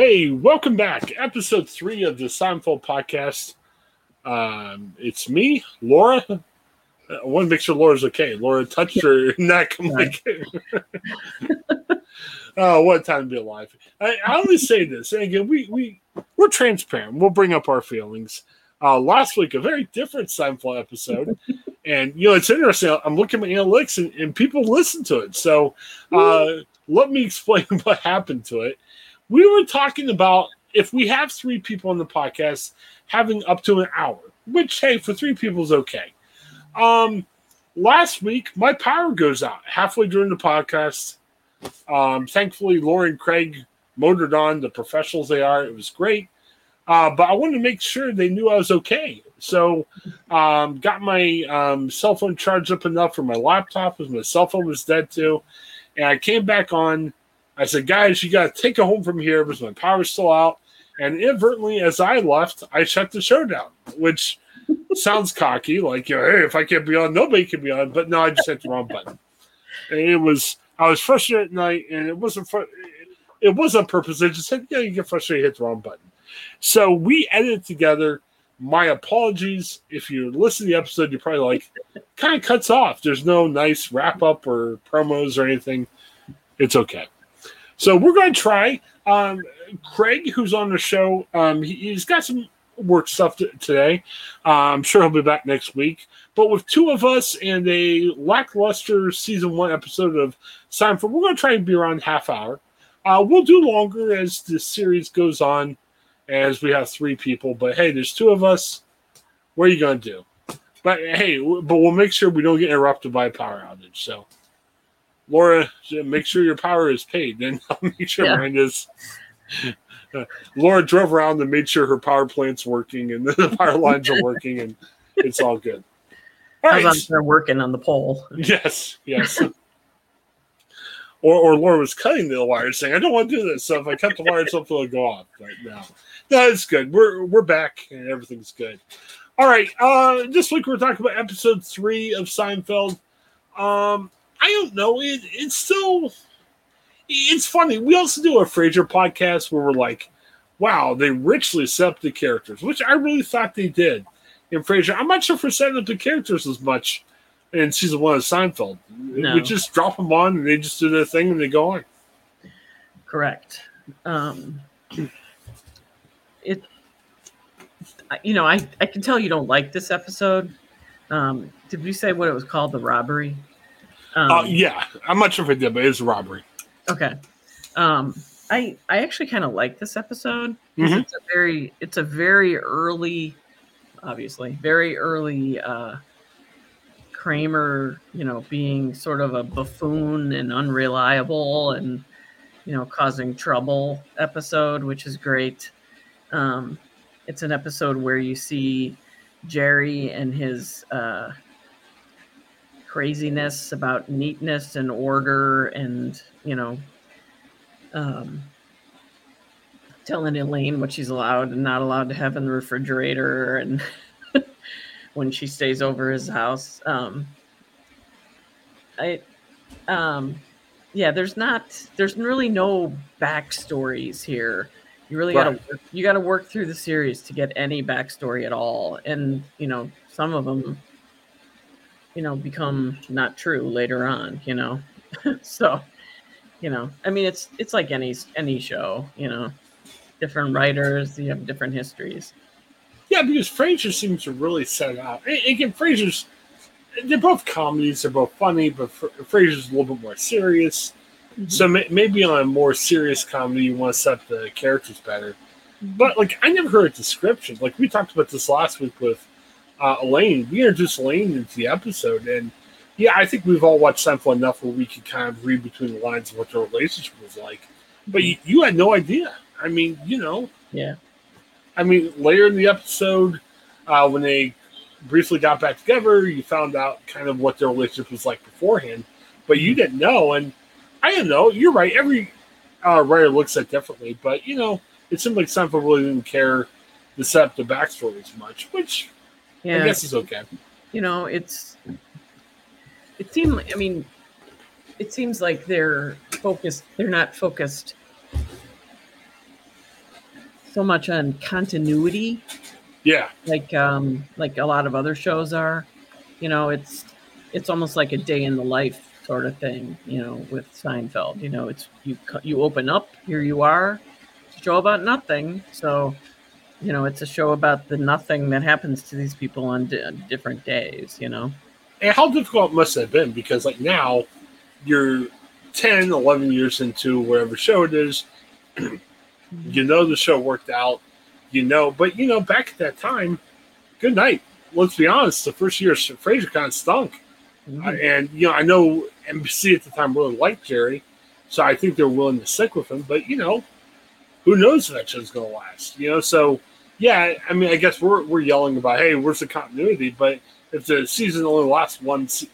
Hey, welcome back. Episode three of the Seinfeld podcast. Um, it's me, Laura. I want to make sure Laura's okay. Laura touched her neck. I'm like, oh, what a time to be alive. I, I always say this, and again, we we we're transparent. We'll bring up our feelings. Uh, last week, a very different Seinfeld episode, and you know it's interesting. I'm looking at my analytics, and, and people listen to it. So, uh, let me explain what happened to it. We were talking about if we have three people on the podcast, having up to an hour, which hey, for three people is okay. Um, last week my power goes out halfway during the podcast. Um, thankfully, Laura and Craig motored on the professionals they are. It was great. Uh, but I wanted to make sure they knew I was okay. So, um, got my um, cell phone charged up enough for my laptop because my cell phone was dead too. And I came back on. I said, guys, you got to take it home from here because my power's still out. And inadvertently, as I left, I shut the show down, which sounds cocky, like, you know, hey, if I can't be on, nobody can be on. But no, I just hit the wrong button. And it was, I was frustrated at night, and it wasn't, fr- it was on purpose. I just said, yeah, you get frustrated, hit the wrong button. So we edited together. My apologies. If you listen to the episode, you're probably like, kind of cuts off. There's no nice wrap up or promos or anything. It's okay. So we're going to try. Um, Craig, who's on the show, um, he, has got some work stuff to, today. Uh, I'm sure he'll be back next week. But with two of us and a lackluster season one episode of Seinfeld, we're going to try and be around half hour. Uh, we'll do longer as the series goes on, as we have three people. But hey, there's two of us. What are you going to do? But hey, but we'll make sure we don't get interrupted by a power outage. So, Laura, make sure your power is paid. Then I'll make sure Yeah. mine is. Laura drove around and made sure her power plant's working and the power lines are working and it's all good. All I was there working on the pole. Yes, yes. or, or Laura was cutting the wires, saying, "I don't want to do this." So if I cut the wires, hopefully it'll go off. right now. no, it's good. We're we're back and everything's good. All right. Uh, this week we're talking about episode three of Seinfeld. Um, I don't know. It, it's still. It's funny. We also do a Frasier podcast where we're like, "Wow, they richly set up the characters," which I really thought they did in Frasier. I'm not sure if we're setting up the characters as much in season one of Seinfeld. No. We just drop them on and they just do their thing and they go on. Correct. Um, it, you know, I, I can tell you don't like this episode. Um, did we say what it was called? The robbery? Um, uh, yeah, I'm not sure if it did, but it's robbery. Okay. Um, I I actually kind of like this episode. Mhm. It's a very it's a very early, obviously very early uh, Kramer. You know, being sort of a buffoon and unreliable, and you know, causing trouble episode, which is great. Um, it's an episode where you see Jerry and his uh, craziness about neatness and order and you know um, telling elaine what she's allowed and not allowed to have in the refrigerator and when she stays over his house. Um, i um, yeah there's not there's really no backstories here. You really gotta work, you gotta work through the series to get any backstory at all. And you know some of them you know become not true later on you know so you know i mean it's it's like any any show you know different writers you have different histories Yeah, because Frasier seems to really set it out. Again, Frasier's they're both comedies, they're both funny, but Fra- Frasier's a little bit more serious. Mm-hmm. So may- maybe on a more serious comedy, you want to set the characters better. But like, I never heard a description. Like we talked about this last week with uh, Elaine. We introduced Elaine into the episode, and yeah, I think we've all watched Seinfeld enough where we could kind of read between the lines of what their relationship was like. But you, you had no idea. I mean, you know, yeah I mean, later in the episode, uh, when they briefly got back together, you found out kind of what their relationship was like beforehand, but you didn't know. And I don't know. You're right. Every uh, writer looks at it differently, but you know, it seemed like Seinfeld really didn't care to set up the backstory as much, which yeah I guess okay. you know it's it seemed i mean it seems like they're focused they're not focused so much on continuity, Yeah, like um, like a lot of other shows are. You know, it's it's almost like a day in the life sort of thing. You know, with Seinfeld. You know, it's you you open up, here you are, show about nothing. So, you know, it's a show about the nothing that happens to these people on di- different days. You know. and how difficult must it have been? Because like now, you're 10, 11 years into whatever show it is. you know the show worked out. You know, but you know back at that time, good night. Let's be honest. The first year, Frasier kind of stunk. Uh, and you know, I know NBC at the time really liked Jerry, so I think they're willing to stick with him. But you know, who knows if that show's going to last? You know, so yeah, I mean, I guess we're we're yelling about, hey, where's the continuity? But if the season only lasts one, se-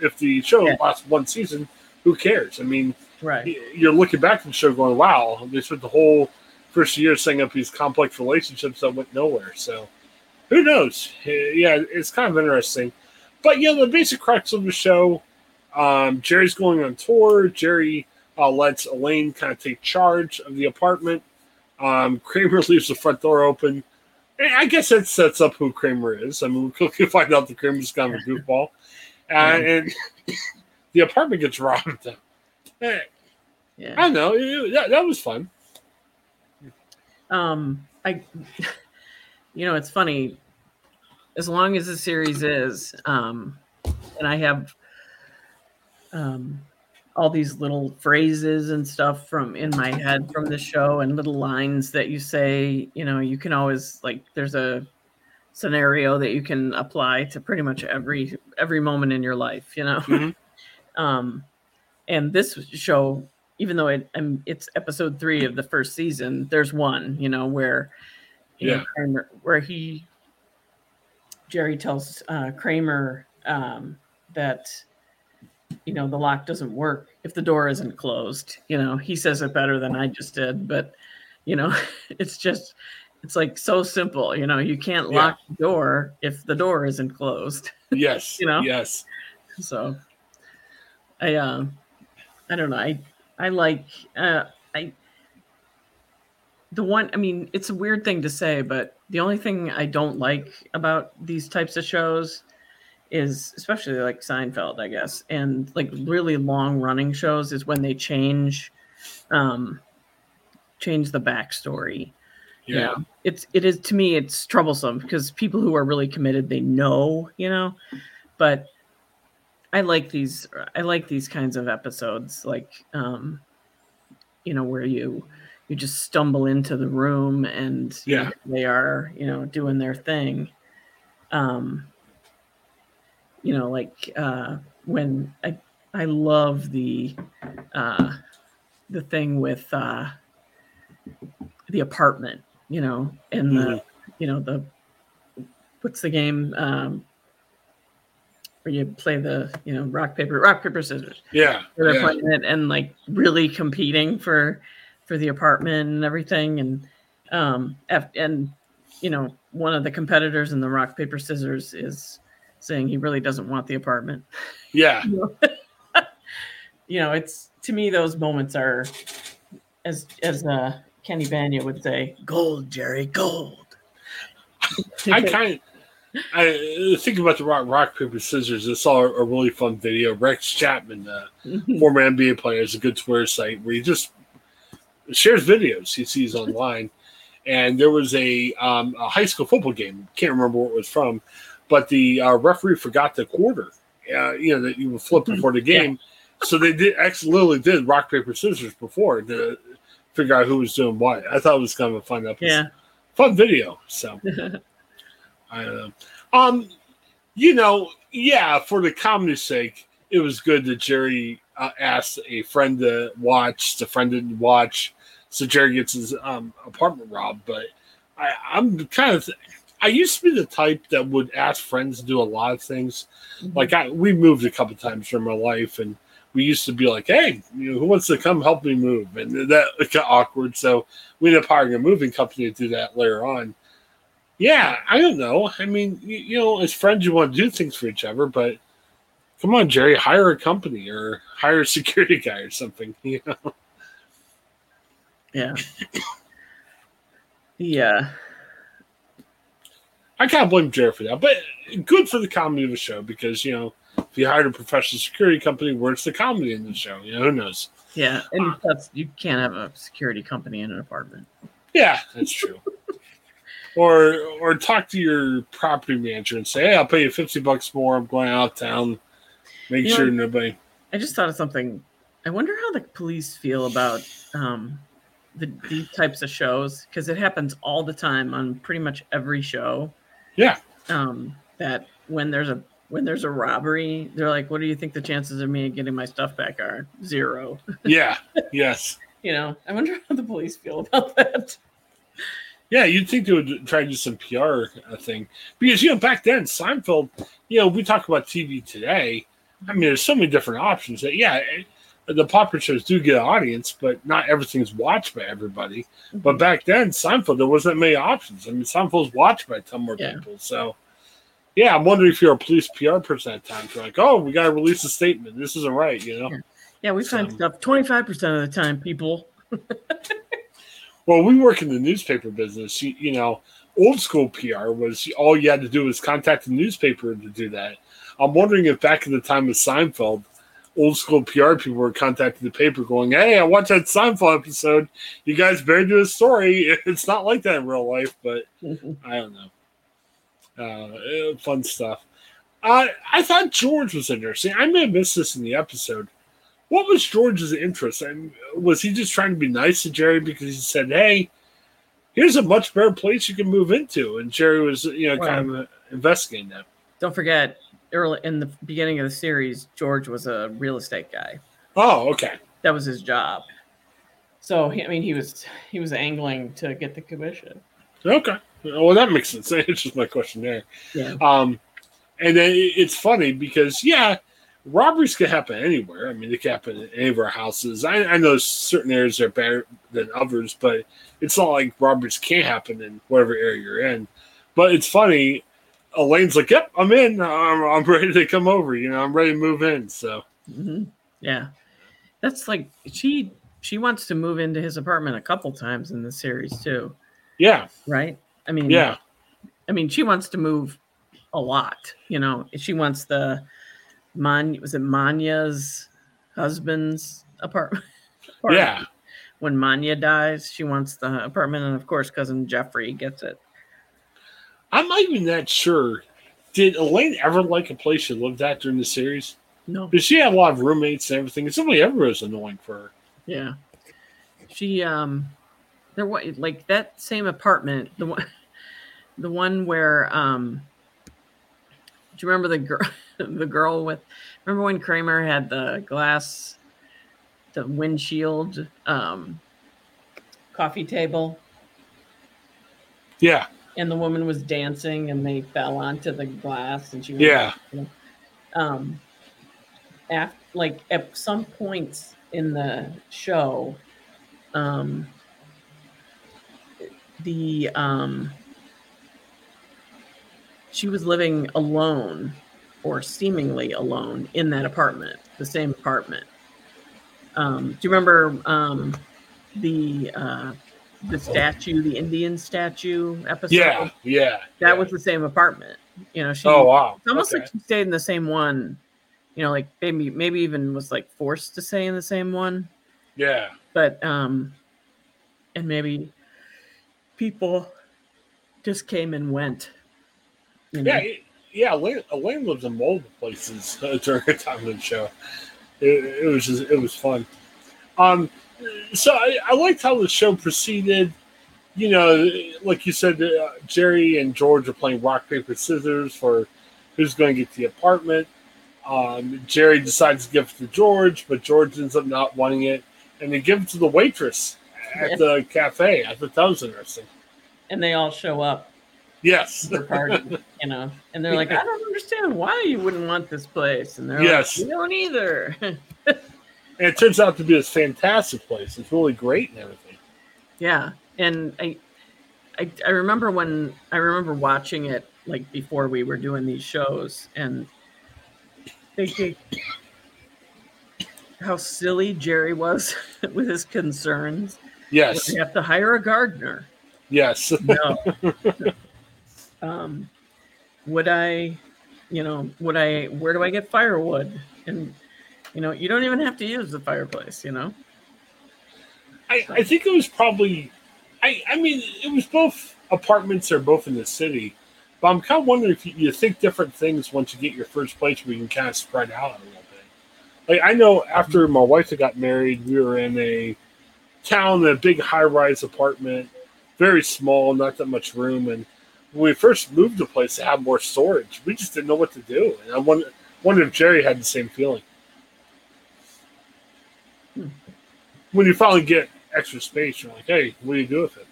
if the show Yeah. lasts one season, who cares? I mean, Right. you're looking back at the show going, wow, they spent the whole first year setting up these complex relationships that went nowhere. So who knows? Yeah, it's kind of interesting. But you know, the basic crux of the show, um, Jerry's going on tour. Jerry uh, lets Elaine kind of take charge of the apartment. Um, Kramer leaves the front door open. I guess that sets up who Kramer is. I mean, we quickly find out that Kramer's kind of a goofball. Uh, and the apartment gets robbed. Eh, Yeah. I know. It- that, that was fun. um i you know it's funny as long as the series is um and i have um all these little phrases and stuff from in my head from the show and little lines that you say you know you can always like there's a scenario that you can apply to pretty much every every moment in your life you know Mhm. um and this show even though it, um, it's episode three of the first season there's one you know where you know, Yeah. Where he jerry tells uh, kramer um, that you know the lock doesn't work if the door isn't closed you know he says it better than i just did but you know it's just it's like so simple you know you can't Yeah. lock the door if the door isn't closed Yes. You know? Yes. so i uh i don't know i i like uh i the one i mean it's a weird thing to say but the only thing i don't like about these types of shows is especially like seinfeld i guess and like really long running shows is when they change um change the backstory Yeah. you know? it's it is to me it's troublesome because people who are really committed they know you know but i like these i like these kinds of episodes like um you know where you you just stumble into the room and Yeah. they are you know doing their thing um you know like uh when i i love the uh the thing with uh the apartment you know and the Mhm. you know the what's the game um where you play the you know rock paper rock paper scissors Yeah. where they're yeah. playing it and like really competing for for the apartment and everything and um and you know one of the competitors in the rock paper scissors is saying he really doesn't want the apartment Yeah. you know it's to me those moments are as as uh kenny bania would say gold jerry gold I kind of I think about the rock, rock paper scissors. I saw a, a really fun video. Rex Chapman, uh, former NBA player, is a good Twitter site where he just shares videos he sees online. And there was a, um, a high school football game. Can't remember what it was from, but the uh, referee forgot the quarter. Uh, you know that you would flip before the game, so they did actually literally did rock paper scissors before to figure out who was doing what. I thought it was kind of a fun episode yeah fun video. So I don't know. Um, you know, yeah, for the comedy's sake, it was good that Jerry uh, asked a friend to watch. The friend didn't watch, so Jerry gets his um, apartment robbed. But I, I'm kind of. I used to be the type that would ask friends to do a lot of things. Mm-hmm. Like I, we moved a couple times during my life, and we used to be like, "Hey, you know, who wants to come help me move?" And that got awkward. So we ended up hiring a moving company to do that later on. Yeah, I don't know. I mean, you, you know, as friends, you want to do things for each other, but come on, Jerry, hire a company or hire a security guy or something. You know, yeah Yeah. I can't blame Jerry for that, but good for the comedy of the show because you know if you hired a professional security company, where's the comedy in the show? You know, who knows? Yeah, and that's you can't have a security company in an apartment. Yeah, that's true. or or talk to your property manager and say, "Hey, I'll pay you fifty bucks more. I'm going out of town. Make You know, sure nobody." I just thought of something. I wonder how the police feel about um, the these types of shows because it happens all the time on pretty much every show. Yeah, Um, that when there's a when there's a robbery, they're like, "What do you think the chances of me getting my stuff back are?" Zero. yeah, yes, You know, I wonder how the police feel about that. yeah. You'd think they would try to do some PR thing because you know back then Seinfeld. You know, we talk about TV today. I mean, there's so many different options that yeah. The popular shows do get an audience, but not everything's watched by everybody. But mhm. back then, Seinfeld, there wasn't many options. I mean, Seinfeld's watched by a ton more Yeah. people. So, yeah, I'm wondering if you're a police PR person at times. You're like, oh, we got to release a statement. This isn't right, you know? Yeah. Yeah, we find stuff twenty five percent of the time. People. Well, we work in the newspaper business. You, you know, old school PR was all you had to do was contact the newspaper to do that. I'm wondering if back in the time of Seinfeld, old school PR people were contacting the paper going, hey, I watched that Seinfeld episode. You guys better do a story. It's not like that in real life, but I don't know. Uh, fun stuff. Uh, I thought George was interesting. I may have missed this in the episode. What was George's interest? I mean, was he just trying to be nice to Jerry because he said, "Hey, here's a much better place you can move into," and Jerry was, you know, kind of investigating that. Don't forget, early in the beginning of the series, George was a real estate guy. Oh, okay. That was his job. So he- I mean, he was he was angling to get the commission. Okay. Well, that makes sense. It's just my question there. Yeah. Um, and then it's funny because yeah, robberies can happen anywhere. I mean, they can happen in any of our houses. I, I know certain areas are better than others, but it's not like robberies can't happen in whatever area you're in. But it's funny. Elaine's like, "Yep, I'm in. I'm, I'm ready to come over. You know, I'm ready to move in." So hmm Yeah, that's like she she wants to move into his apartment a couple times in the series too, yeah, right? I mean, yeah, I mean, she wants to move a lot. You know, she wants the Mon was it Manya's husband's apartment. apartment. yeah. When Manya dies, she wants the apartment, and of course, cousin Jeffrey gets it. I'm not even that sure. Did Elaine ever like a place she lived at during the series? No, Because she had a lot of roommates and everything. And somebody ever was annoying for her. Yeah. She um there was like that same apartment, the one the one where um do you remember the girl the girl with remember when Kramer had the glass the windshield um coffee table Yeah, and the woman was dancing and they fell onto the glass and she was yeah, um af like at some points in the show um the um she was living alone or seemingly alone in that apartment the same apartment. Um do you remember um the uh the statue the indian statue episode yeah, yeah. that yeah. was the same apartment you know she Oh wow! it's almost Okay. like she stayed in the same one. You know, like maybe maybe even was like forced to stay in the same one. yeah, But um and maybe people just came and went. you know? yeah, it- yeah. Elaine, Elaine lives in multiple places uh, during her time in the show. It, it was just it was fun. Um, so I, I liked how the show proceeded. You know, like you said, uh, Jerry and George are playing rock paper scissors for who's going to get the apartment. Um, Jerry decides to give it to George, but George ends up not wanting it, and they give it to the waitress at Yeah. the cafe. I thought that was interesting. And they all show up Yes, for party, you know. And they're like, I don't understand why you wouldn't want this place. And they're Yes. like, We don't either. and it turns out to be this fantastic place. It's really great and everything. Yeah, and I, I, I remember when I remember watching it like before we were doing these shows, and thinking how silly Jerry was with his concerns. Yes, You have to hire a gardener. Yes. No. um, would I, you know, would I? Where do I get firewood? And you know, you don't even have to use the fireplace. You know. I, I think it was probably, I I mean, it was both apartments are both in the city, but I'm kind of wondering if you, you think different things once you get your first place where you can kind of spread out a little bit. Like I know after my wife had got married, we were in a town, a big high rise apartment, very small, not that much room, and when we first moved the place to have more storage, we just didn't know what to do. And I wonder, wonder if Jerry had the same feeling. Hmm. When you finally get extra space, you're like, hey, what do you do with it?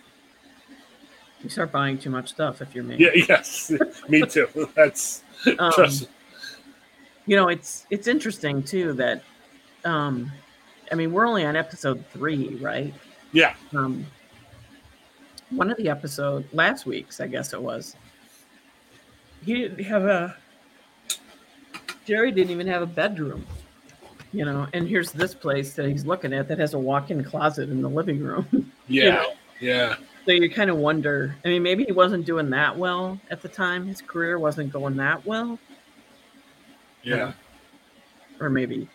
You start buying too much stuff if you're me. Yeah, yes, me too. That's Um, trust. you know, it's it's interesting too that, um, I mean, we're only on episode three, right? Yeah, Um, one of the episode last week's, I guess it was. He didn't have a. Jerry didn't even have a bedroom, you know. And here's this place that he's looking at that has a walk-in closet in the living room. yeah, know. yeah, so you kind of wonder. I mean, maybe he wasn't doing that well at the time. His career wasn't going that well, yeah. or maybe,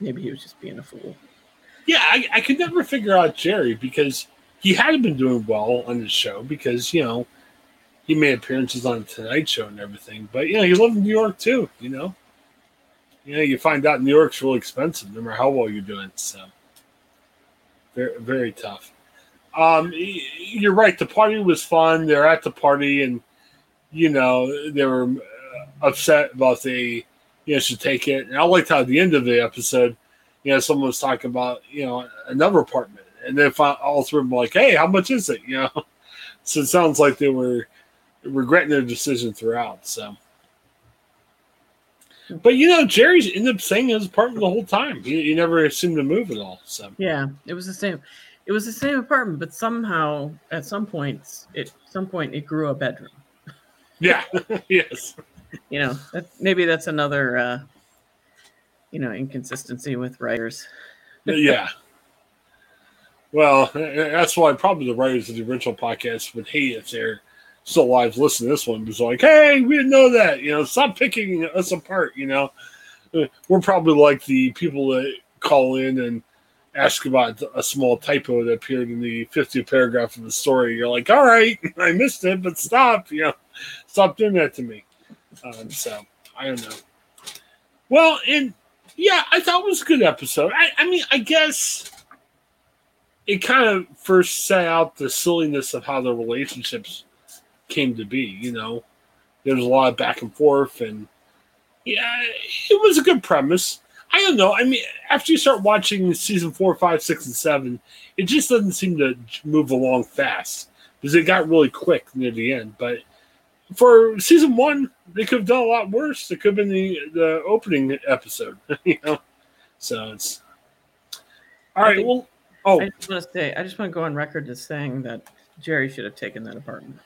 maybe he was just being a fool. Yeah, I, I could never figure out Jerry because he hadn't been doing well on the show because you know he made appearances on the Tonight Show and everything, but you know he lived in New York too. You know, you know you find out New York's really expensive no matter how well you're doing. So very very tough. Um, you're right. The party was fun. They're at the party, and you know they were uh, upset about the you know should take it. And I liked how at the end of the episode you know, someone was talking about, you know, another apartment. And then all three of them like, hey, how much is it? You know? So it sounds like they were regretting their decision throughout. So, but you know, Jerry's ended up staying in his apartment the whole time. He, he never seemed to move at all. So, Yeah, it was the same. It was the same apartment, but somehow at some points, it some point it grew a bedroom. yeah, yes. You know, that, maybe that's another, uh, you know, inconsistency with writers. yeah. Well, that's why probably the writers of the original podcast would hate if they're still alive listening to this one. Because like, hey, we didn't know that. You know, stop picking us apart. You know, Uh, we're probably like the people that call in and ask about a small typo that appeared in the 50th paragraph of the story. You're like, all right, I missed it, but stop. You know, stop doing that to me. Um, so I don't know. Well, and yeah, I thought it was a good episode. I, I mean, I guess it kind of first set out the silliness of how the relationships came to be. You know, there was a lot of back and forth, and yeah, it was a good premise. I don't know. I mean, after you start watching season four, five, six, and seven, it just doesn't seem to move along fast because it got really quick near the end. But for season one, they could have done a lot worse. It could have been the the opening episode, you know. So it's all right. Think- Well, oh I just want to say, I just want to go on record as saying that Jerry should have taken that apartment.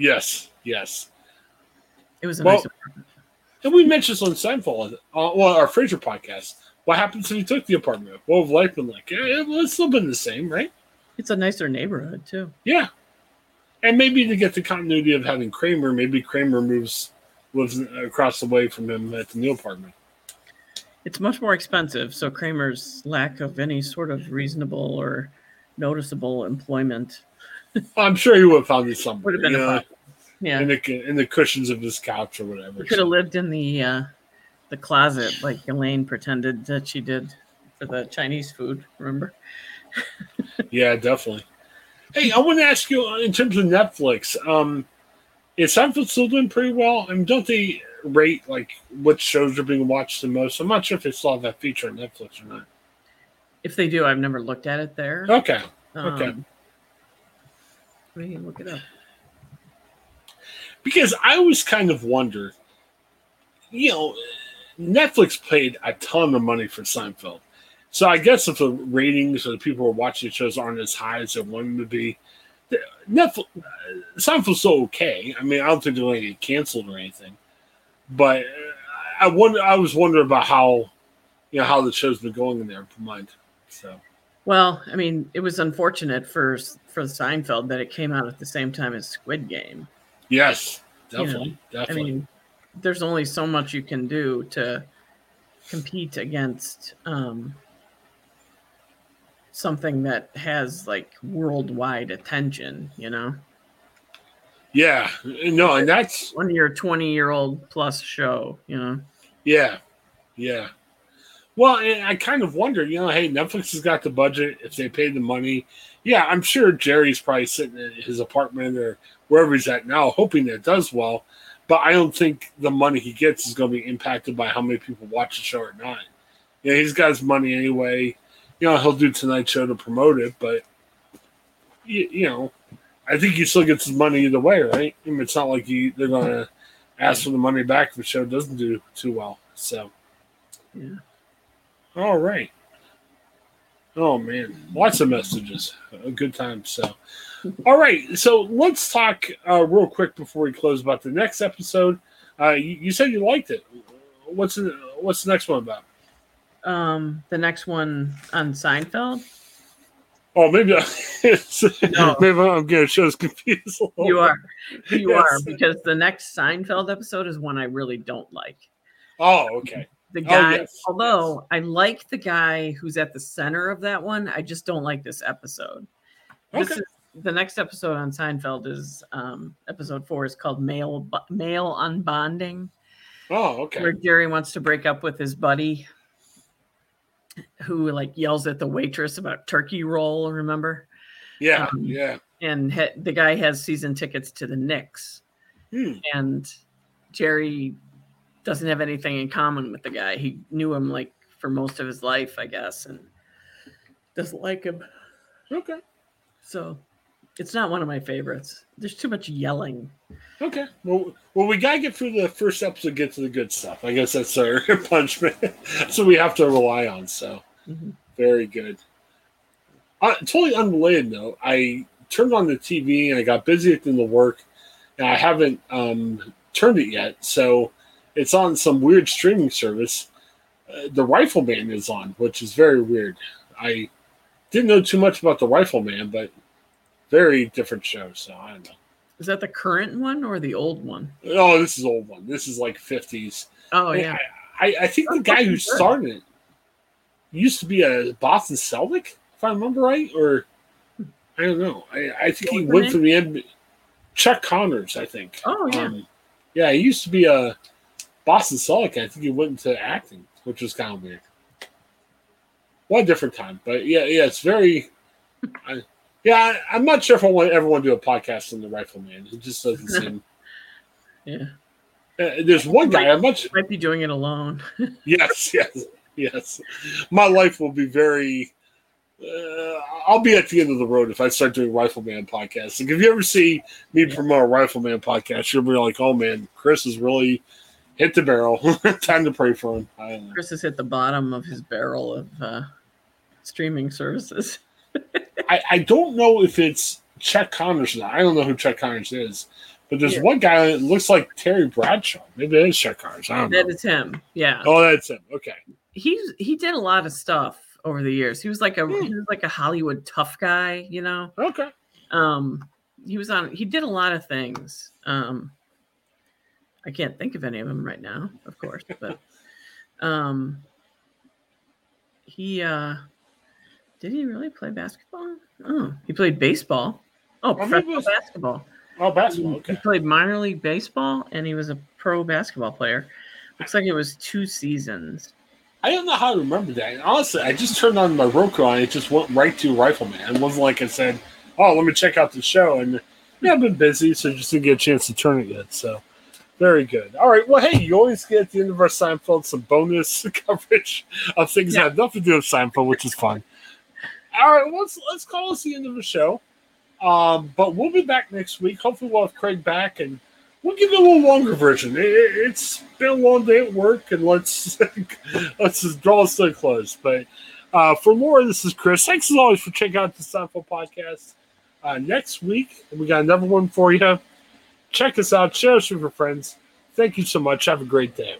Yes, yes. It was a Well- nice apartment. And we mentioned this on Seinfeld, uh, well, our Frasier podcast. What happens if you took the apartment? What would life been like? Yeah, well, it's still been the same, right? It's a nicer neighborhood too. Yeah. And maybe to get the continuity of having Kramer, maybe Kramer moves lives across the way from him at the new apartment. It's much more expensive, so Kramer's lack of any sort of reasonable or noticeable employment I'm sure he would have found it somewhere. would have been a. Yeah, in the in the cushions of his couch or whatever. he could have lived in the uh, the closet like Elaine pretended that she did for the Chinese food. Remember? Yeah, definitely. Hey, I want to ask you uh, in terms of Netflix. Um, is Seinfeld still doing pretty well? I mean, don't they rate like what shows are being watched the most? I'm not sure if they still have that feature on Netflix or not. If they do, I've never looked at it there. Okay, okay. Um, we can look it up. Because I always kind of wonder, you know, Netflix paid a ton of money for Seinfeld. So I guess if the ratings or the people who are watching the shows aren't as high as they want them to be, Netflix, Seinfeld's still okay. I mean, I don't think they're going to get canceled or anything. But I wonder. I was wondering about how, you know, how the show's been going in their mind. So Well, I mean, it was unfortunate for for Seinfeld that it came out at the same time as Squid Game. Yes, You know, definitely, I mean, there's only so much you can do to compete against um, something that has like worldwide attention. You know, yeah, no, and that's when you're a 20 year old plus show. You know, yeah, yeah. Well, I kind of wonder, you know, hey, Netflix has got the budget. If they paid the money, yeah, I'm sure Jerry's probably sitting in his apartment or wherever he's at now, hoping that it does well. But I don't think the money he gets is going to be impacted by how many people watch the show or not. Yeah, he's got his money anyway. You know, he'll do Tonight Show to promote it, but you, you know, I think he still gets his money either way, right? I mean, it's not like he, they're going to ask for the money back if the show doesn't do too well. So, Yeah. All right. Oh man, lots of messages. A good time. So, all right. So let's talk uh, real quick before we close about the next episode. Uh, you, you said you liked it. What's the, what's the next one about? um, the next one on Seinfeld. Oh, maybe it's, No. maybe I'm getting shows confused. a little You are, you Yes. are, because the next Seinfeld episode is one I really don't like. Oh, okay. The Oh, guy, yes, although I like the guy who's at the center of that one, I just don't like this episode. This Okay. is the next episode on Seinfeld is um, episode four is called male male unbonding, Oh, okay. where Jerry wants to break up with his buddy, who like yells at the waitress about turkey roll. Remember? Yeah, um, yeah. And he, the guy has season tickets to the Knicks, Hmm. and Jerry doesn't have anything in common with the guy. He knew him like for most of his life, I guess, and doesn't like him. Okay. So it's not one of my favorites. There's too much yelling. Okay. Well, well, we gotta get through the first episode, get to the good stuff. I guess that's our punishment. so we have to rely on. So Mhm. very good. Uh, totally unrelated though. I turned on the TV and I got busy at the work, and I haven't um, turned it yet. So it's on some weird streaming service. Uh, the Rifleman is on, which is very weird. I didn't know too much about the Rifleman, but very different show. So I don't know. Is that the current one or the old one? Oh, this is old one. This is like fifties. Oh yeah. I, I think the guy who good. started it used to be a Boston Celtic, if I remember right, or I don't know. I, I think he What was the went for the end. Chuck Connors, I think. Oh, yeah. Um, yeah, he used to be a Boston Celtic. I think he went into acting, which was kind of weird. What a different time, but yeah, yeah, it's very. I, yeah, I, I'm not sure if I want everyone to do a podcast on the Rifleman. It just doesn't seem. Yeah. Uh, there's one guy. I'm much. Might be doing it alone. Yes, yes, yes. My life will be very. Uh, I'll be at the end of the road if I start doing Rifleman podcasts. Like, if you ever see me promote a Rifleman podcast, you'll be like, "Oh man, Chris is really hit the barrel. Time to pray for him." Chris has hit the bottom of his barrel of uh, streaming services. I, I don't know if it's Chuck Connors. Now. I don't know who Chuck Connors is, but there's Yeah. one guy that looks like Terry Bradshaw. Maybe it is Chuck Connors. I don't know. That is him. Yeah. oh, that's him. Okay. He's he did a lot of stuff over the years. He was like a Hmm. he was like a Hollywood tough guy, you know. Okay. Um he was on he did a lot of things. Um I can't think of any of them right now, of course, but um he uh did he really play basketball? Oh, he played baseball. Oh, it professional was- basketball. Oh, basketball. He played minor league baseball and he was a pro basketball player. Looks like it was two seasons. I don't know how to remember that. And honestly, I just turned on my Roku and it just went right to Rifleman. It wasn't like I said, "Oh, let me check out the show." And yeah, I've been busy, so just didn't get a chance to turn it yet. So very good. All right. Well, hey, you always get at the end of our Seinfeld some bonus coverage of things that have nothing to do with Seinfeld, which is fun. All right, let's let's call this the end of the show. Um, but we'll be back next week. Hopefully, we'll have Craig back and we'll give you a little longer version. It, it's been a long day at work, and let's let's just draw us to a close. But uh, for more, this is Chris. Thanks as always for checking out the Seinfeld podcast. Uh, next week, we got another one for you. Check us out. Share us with your friends. Thank you so much. Have a great day.